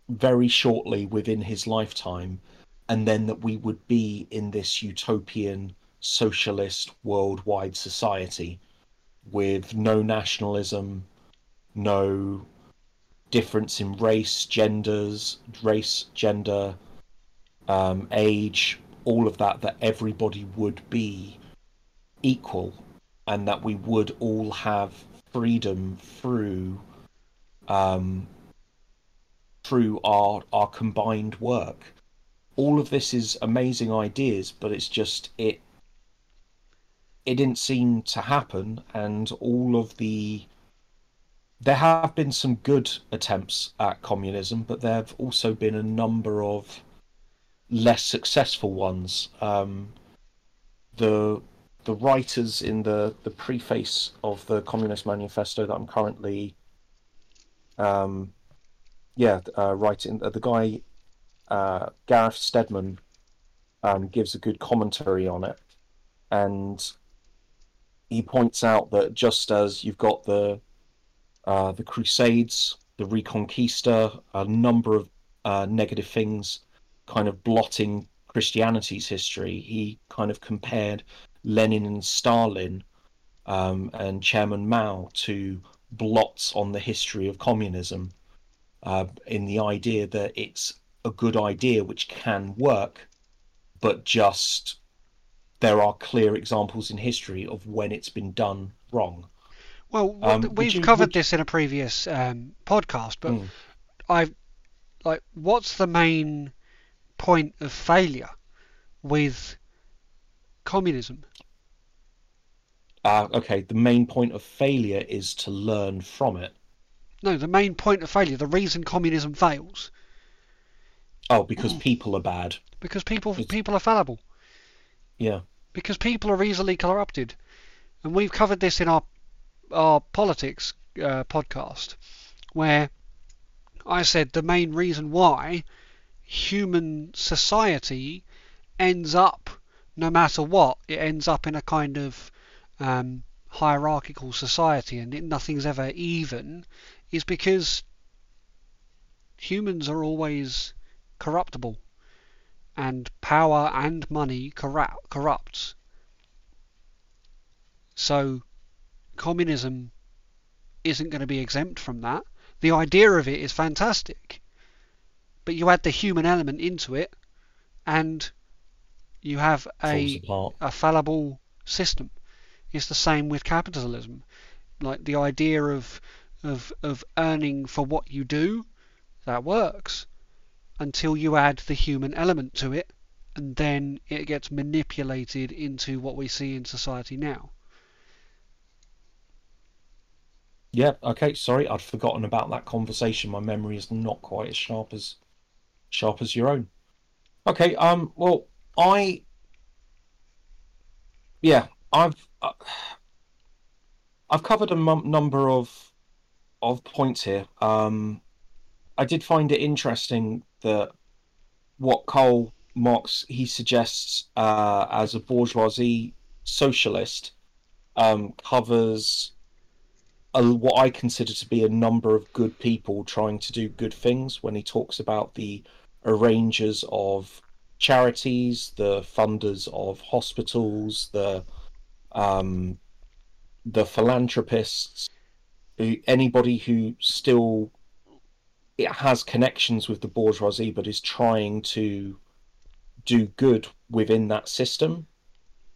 very shortly within his lifetime, and then that we would be in this utopian socialist worldwide society with no nationalism, no difference in race, genders, race, gender, um, age, all of that, that everybody would be equal and that we would all have freedom through um, through our our combined work. All of this is amazing ideas, but it's just it it didn't seem to happen and all of the there have been some good attempts at communism, but there have also been a number of less successful ones. Um, the the writers in the, the preface of the Communist Manifesto that I'm currently, um, yeah, uh, writing, the guy uh, Gareth Stedman um, gives a good commentary on it, and he points out that just as you've got the uh, the Crusades, the Reconquista, a number of uh, negative things kind of blotting Christianity's history, he kind of compared Lenin and Stalin um, and Chairman Mao to blots on the history of communism uh, in the idea that it's a good idea which can work, but just there are clear examples in history of when it's been done wrong. Well, Um, what- we've you- covered would- this in a previous um, podcast, but Mm. I like what's the main point of failure with communism? Uh, okay, the main point of failure is to learn from it. No, the main point of failure, the reason communism fails, Oh, because people are bad. because people It's- people are fallible, Yeah. because people are easily corrupted, and we've covered this in our our politics uh, podcast, where I said the main reason why human society ends up, no matter what, it ends up in a kind of um, hierarchical society and it, nothing's ever even, is because humans are always corruptible and power and money corrupt, corrupts. So communism isn't going to be exempt from that. The idea of it is fantastic, but you add the human element into it, and you have a a fallible system. It's the same with capitalism. Like the idea of of of earning for what you do, that works until you add the human element to it, and then it gets manipulated into what we see in society now. Yeah, okay, sorry, I'd forgotten about that conversation. My memory is not quite as sharp as sharp as your own. Okay, um, well, I yeah, I've uh, I've covered a number of of points here. Um, I did find it interesting that what Karl Marx he suggests uh, as a bourgeoisie socialist um, covers a, what I consider to be a number of good people trying to do good things when he talks about the arrangers of charities, the funders of hospitals, the um, the philanthropists, anybody who still has connections with the bourgeoisie but is trying to do good within that system.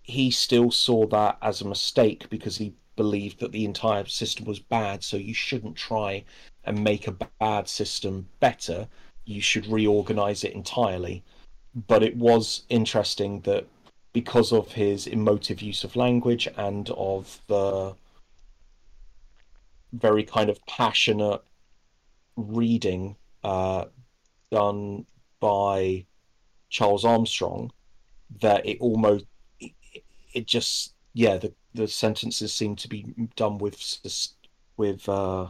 He still saw that as a mistake because he believed that the entire system was bad, so you shouldn't try and make a bad system better. You should reorganize it entirely. But it was interesting that because of his emotive use of language and of the very kind of passionate reading uh, done by Charles Armstrong, that it almost it, it just yeah the the sentences seem to be done with with uh,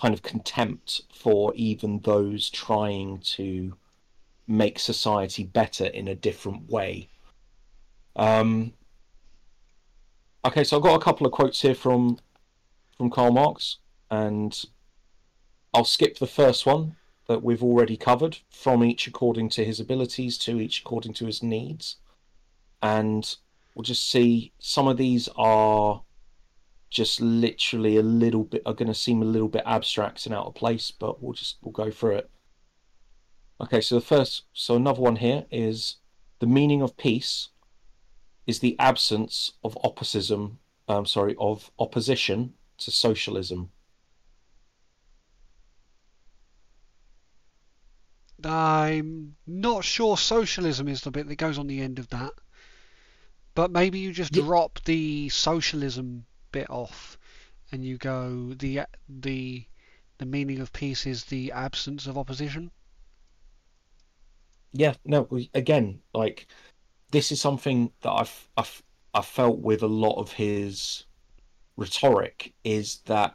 kind of contempt for even those trying to make society better in a different way. Um, okay, so I've got a couple of quotes here from from Karl Marx, and I'll skip the first one that we've already covered from each according to his abilities to each according to his needs. And we'll just see some of these are just literally a little bit are going to seem a little bit abstract and out of place, but we'll just we'll go through it. Okay, so the first so another one here is the meaning of peace is the absence of opposition um sorry of opposition to socialism. I'm not sure socialism is the bit that goes on the end of that. But maybe you just Yeah. drop the socialism bit off and you go the the the meaning of peace is the absence of opposition. Yeah, no, again, like this is something that I've I've I felt with a lot of his rhetoric is that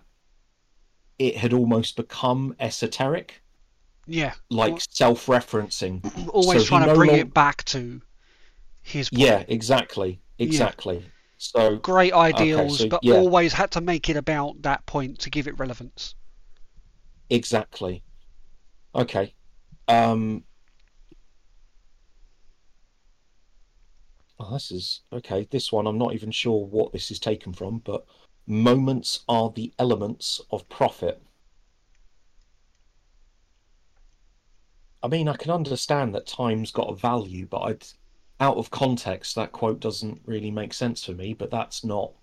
it had almost become esoteric, Yeah. like self-referencing. Always so trying to no bring long- it back to his point. Yeah, exactly, exactly. So great ideals, so, but yeah. always had to make it about that point to give it relevance. exactly. Okay. Um. Oh, this is okay. This one, I'm not even sure what this is taken from, but moments are the elements of profit. I mean, I can understand that time's got a value, but I'd, out of context, that quote doesn't really make sense for me. But that's not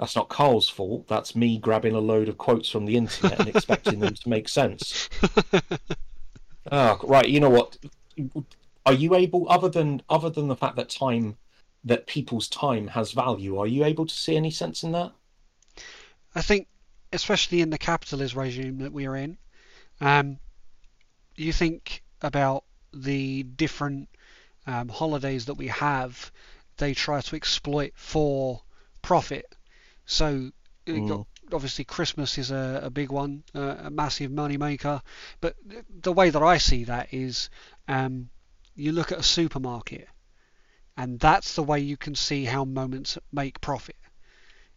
that's not Karl's fault. That's me grabbing a load of quotes from the internet and expecting them to make sense. Oh, right. You know what? Are you able, other than other than the fact that time, that people's time has value, are you able to see any sense in that? I think, especially in the capitalist regime that we are in, um, you think about the different um, holidays that we have, they try to exploit for profit. So you got- Mm. obviously Christmas is a, a big one, uh, a massive money maker. But th- the way that I see that is, um, you look at a supermarket, and that's the way you can see how moments make profit.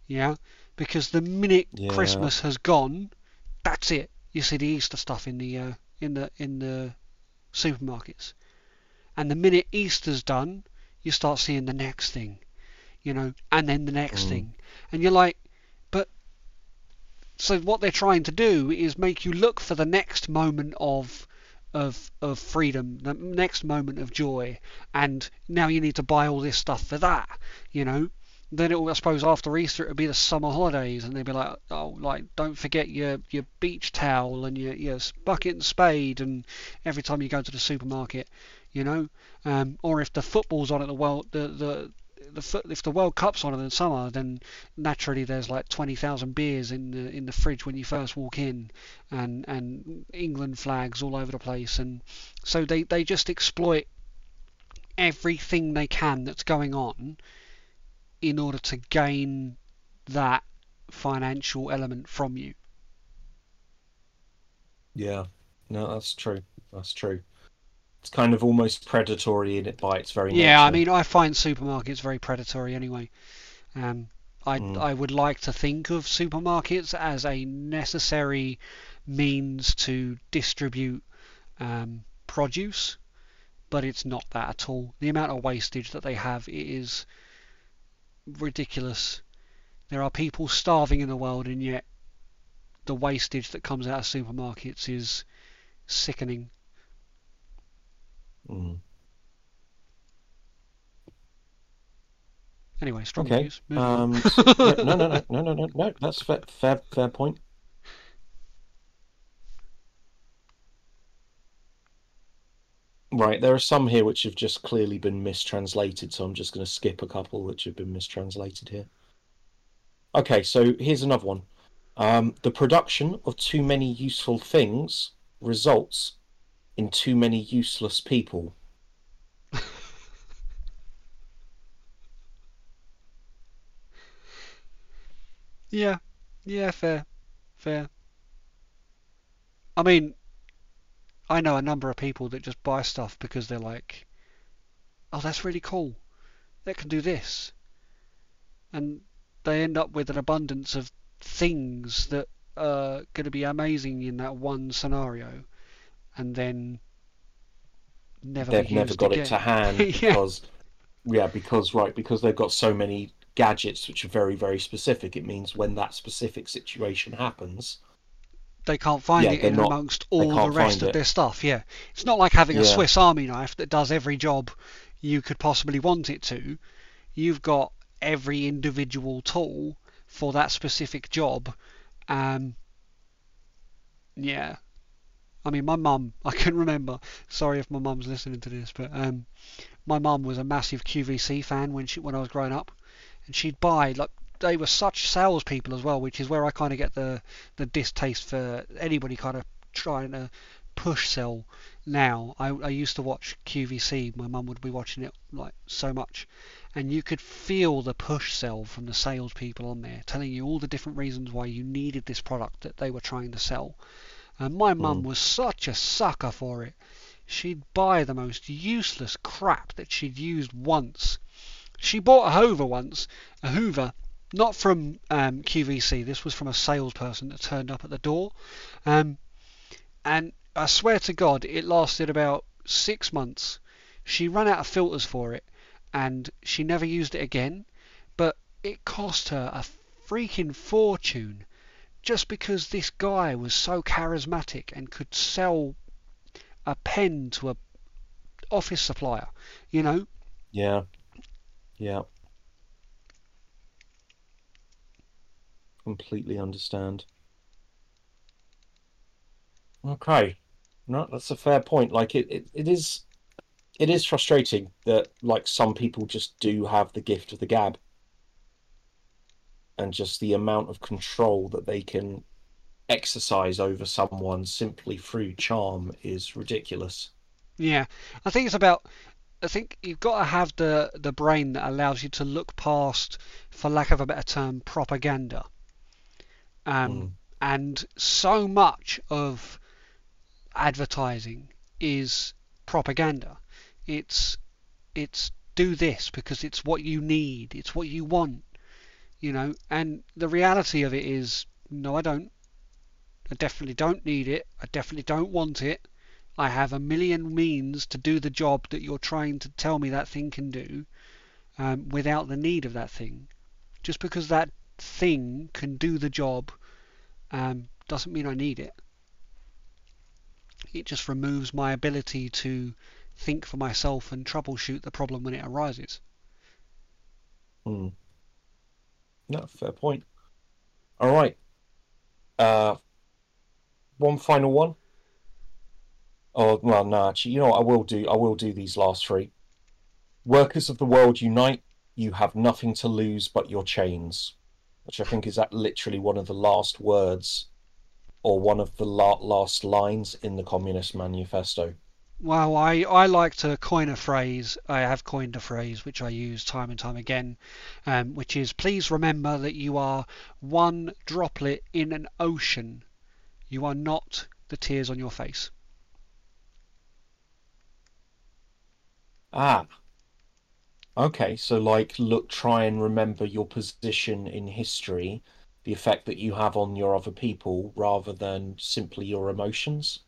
Yeah, because the minute Yeah. Christmas has gone, that's it. You see the Easter stuff in the uh, in the in the supermarkets, and the minute Easter's done, you start seeing the next thing, you know, and then the next Mm. thing, and you're like, but so what they're trying to do is make you look for the next moment of of of freedom, the next moment of joy, and now you need to buy all this stuff for that, you know. Then it will, I suppose, after Easter it'll be the summer holidays, and they'll be like, oh, like don't forget your your beach towel and your your bucket and spade, and every time you go to the supermarket, you know. Um, or if the football's on at the world, the the the if the World Cup's on in the summer, then naturally there's like 20,000 beers in the in the fridge when you first walk in, and and England flags all over the place, and so they they just exploit everything they can that's going on in order to gain that financial element from you. Yeah, no, that's true. That's true. It's kind of almost predatory in it by its very nature. Yeah, I mean, I find supermarkets very predatory anyway. Um, I Mm. I would like to think of supermarkets as a necessary means to distribute um, produce, but it's not that at all. The amount of wastage that they have it is ridiculous. There are people starving in the world, and yet the wastage that comes out of supermarkets is sickening. Mm. Anyway, strong Okay. views. Um, s- yeah, no, no, no, no, no, no, no. That's fair, fair, fair point. Right, there are some here which have just clearly been mistranslated, so I'm just going to skip a couple which have been mistranslated here. Okay, so here's another one. Um, the production of too many useful things results in too many useless people. Yeah, yeah, fair, fair. I mean, I know a number of people that just buy stuff because they're like, oh, that's really cool. That can do this. And they end up with an abundance of things that are going to be amazing in that one scenario and then never They've never got again. it to hand Yeah. because, yeah, because right, because they've got so many gadgets which are very, very specific. It means when that specific situation happens, they can't find Yeah, it in not- amongst all the rest of it. their stuff. Yeah, it's not like having a Swiss Army knife that does every job you could possibly want it to. You've got every individual tool for that specific job. Um, yeah, I mean, my mum, I can remember. Sorry if my mum's listening to this, but um, my mum was a massive QVC fan when she when I was growing up, and she'd buy like they were such salespeople as well, which is where I kind of get the the distaste for anybody kind of trying to push sell now. I, I used to watch QVC. My mum would be watching it like so much, and you could feel the push sell from the salespeople on there, telling you all the different reasons why you needed this product that they were trying to sell. And my mum Mm. was such a sucker for it. She'd buy the most useless crap that she'd used once. she bought a Hoover once, a Hoover, not from um, QVC. This was from a salesperson that turned up at the door, um, and I swear to God, it lasted about six months. She ran out of filters for it, and she never used it again. But it cost her a freaking fortune just because this guy was so charismatic and could sell a pen to a office supplier, you know. Yeah. Yeah. Completely understand. Okay. No, that's a fair point. Like it, it, it is it is frustrating that like some people just do have the gift of the gab. And just the amount of control that they can exercise over someone simply through charm is ridiculous. Yeah, I think it's about. I think you've got to have the the brain that allows you to look past, for lack of a better term, propaganda. Um, Mm. and so much of advertising is propaganda. It's it's do this because it's what you need, it's what you want, you know. And the reality of it is, no, I don't. I definitely don't need it. I definitely don't want it. I have a million means to do the job that you're trying to tell me that thing can do um, without the need of that thing. Just because that thing can do the job um, doesn't mean I need it. It just removes my ability to think for myself and troubleshoot the problem when it arises. Hmm. No, fair point. All right. Uh, one final one. Oh well, no. Actually, you know what? I will do. I will do these last three. Workers of the world unite. You have nothing to lose but your chains, which I think is that literally one of the last words, or one of the la- last lines in the Communist Manifesto. Well, I, I like to coin a phrase. I have coined a phrase which I use time and time again, um, which is please remember that you are one droplet in an ocean. You are not the tears on your face. Ah. Okay, so like look try and remember your position in history, the effect that you have on your other people rather than simply your emotions.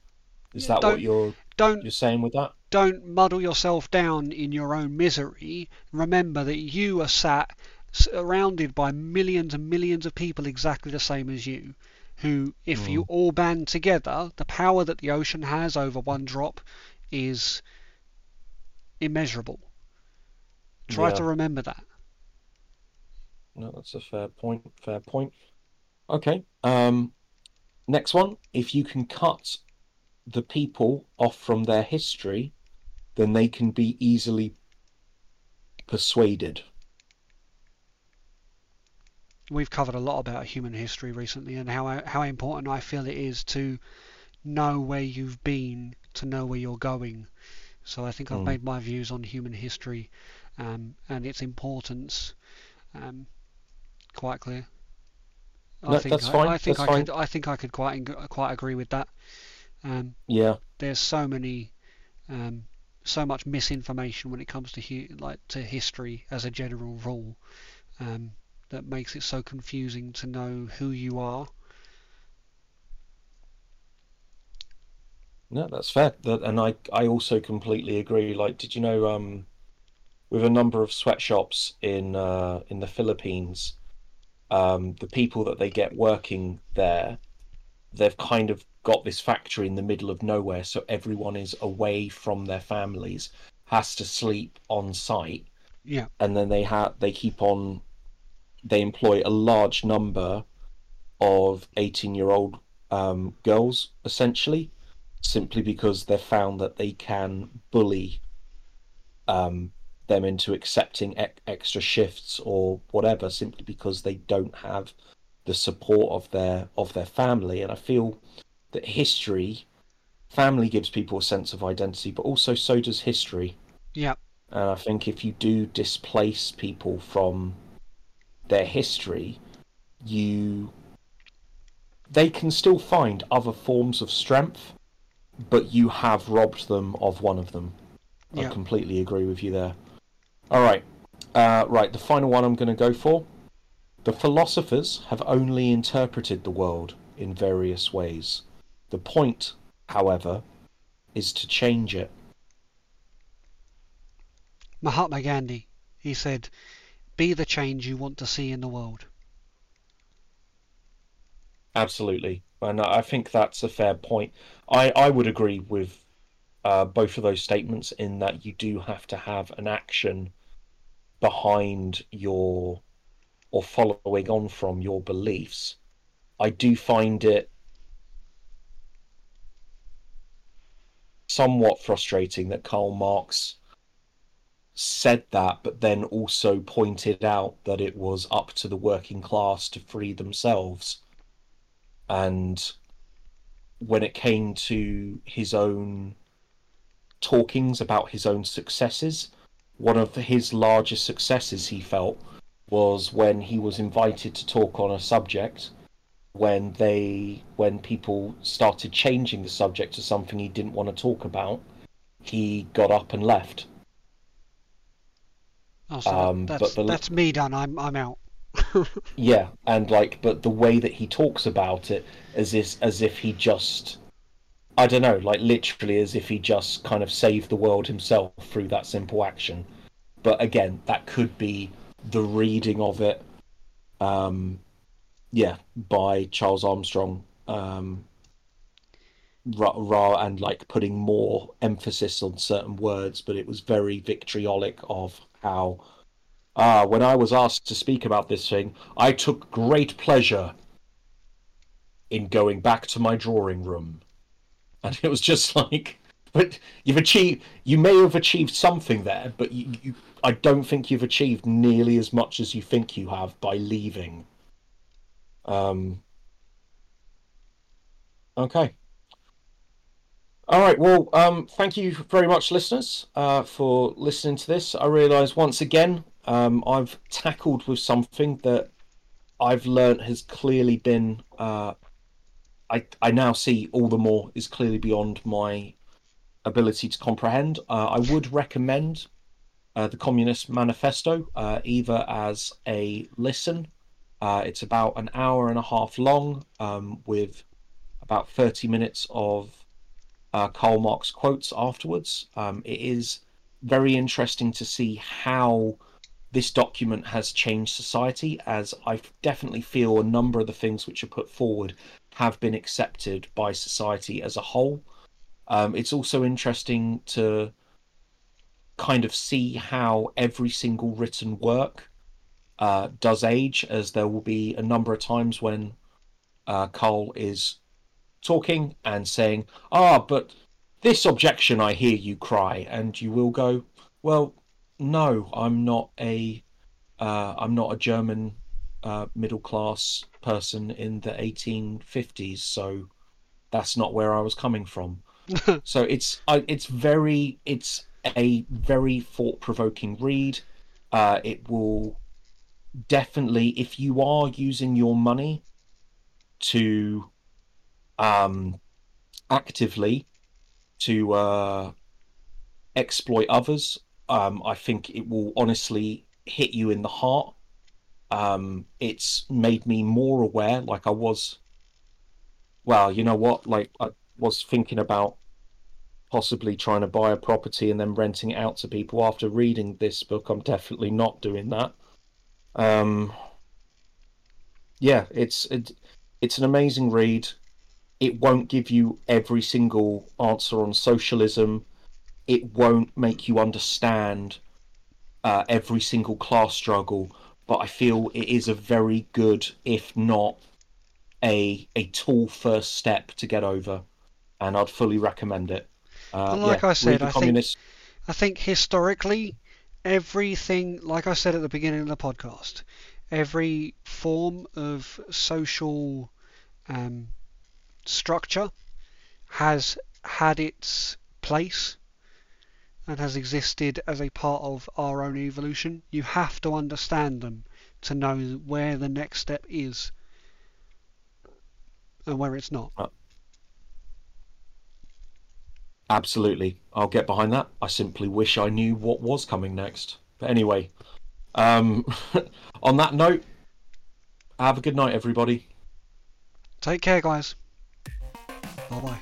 Is that don't- what you're Don't you're saying with that? don't muddle yourself down in your own misery. Remember that you are sat surrounded by millions and millions of people exactly the same as you, who, if you all band together, the power that the ocean has over one drop is immeasurable. Try Yeah. to remember that. No, that's a fair point. Fair point. Okay. Um, next one. If you can cut the people off from their history, then they can be easily persuaded. We've covered a lot about human history recently and how how important I feel it is to know where you've been to know where you're going. So I think I've Mm. made my views on human history um, and its importance um, quite clear. I No, think that's I, fine, I think that's I fine. could I think I could quite quite agree with that. Um, Yeah. there's so many um, so much misinformation when it comes to hu- like to history as a general rule um, that makes it so confusing to know who you are. No, that's fair. That, and I, I also completely agree. Like, did you know, um, with a number of sweatshops in uh, in the Philippines, um, the people that they get working there, they've kind of got this factory in the middle of nowhere, so everyone is away from their families, has to sleep on site, Yeah, and then they have they keep on, they employ a large number of eighteen-year-old um, girls essentially simply because they've found that they can bully um, them into accepting e- extra shifts or whatever simply because they don't have the support of their of their family. And i feel that history family gives people a sense of identity but also so does history yeah, and i think if you do displace people from their history you they can still find other forms of strength but you have robbed them of one of them. I completely agree with you there. All right. Uh, right, the final one I'm going to go for. The philosophers have only interpreted the world in various ways. The point, however, is to change it. Mahatma Gandhi, he said, be the change you want to see in the world. Absolutely. And I think that's a fair point. I, I would agree with uh, both of those statements in that you do have to have an action behind your or following on from your beliefs. I do find it somewhat frustrating that Karl Marx said that, but then also pointed out that it was up to the working class to free themselves. And when it came to his own talkings about his own successes, one of his largest successes he felt was when he was invited to talk on a subject when they when people started changing the subject to something he didn't want to talk about he got up and left Oh, so Um, that's, but the- that's me done. I'm I'm out. yeah and like but the way that he talks about it is as if as if he just i don't know like literally as if he just kind of saved the world himself through that simple action but again that could be the reading of it um yeah by charles armstrong um ra, ra and like putting more emphasis on certain words but it was very vitriolic of how Ah, when I was asked to speak about this thing, I took great pleasure in going back to my drawing room. And it was just like, but you've achieved, you may have achieved something there, but you, you, I don't think you've achieved nearly as much as you think you have by leaving. Um, okay. All right. Well, um, thank you very much, listeners, uh, for listening to this. I realise once again um, I've tackled with something that I've learnt has clearly been. Uh, I I now see all the more is clearly beyond my ability to comprehend. Uh, I would recommend uh, the Communist Manifesto uh, either as a listen. Uh, it's about an hour and a half long, um, with about thirty minutes of uh, Karl Marx quotes afterwards. Um, it is very interesting to see how this document has changed society, as I definitely feel a number of the things which are put forward have been accepted by society as a whole. Um, it's also interesting to kind of see how every single written work uh, does age, as there will be a number of times when uh, is talking and saying, Ah, but this objection I hear you cry, and you will go, Well, no, I'm not a uh, I'm not a German uh, middle class person in the 1850s, so that's not where I was coming from. so it's I, it's very it's a very thought provoking read. Uh, it will definitely if you are using your money to um, actively to uh, exploit others um, I think it will honestly hit you in the heart. Um, it's made me more aware, like I was. Well, you know what? Like I was thinking about possibly trying to buy a property and then renting it out to people after reading this book. I'm definitely not doing that. Um, yeah, it's it, it's an amazing read. It won't give you every single answer on socialism it won't make you understand uh, every single class struggle, but I feel it is a very good, if not a a tall first step to get over, and I'd fully recommend it. Uh, And like yeah, I said, I think- I think historically, everything, like I said at the beginning of the podcast, every form of social um, structure has had its place and has existed as a part of our own evolution. You have to understand them to know where the next step is and where it's not. Absolutely, I'll get behind that. I simply wish I knew what was coming next. But anyway, um, on that note, have a good night, everybody. Take care, guys. Bye bye.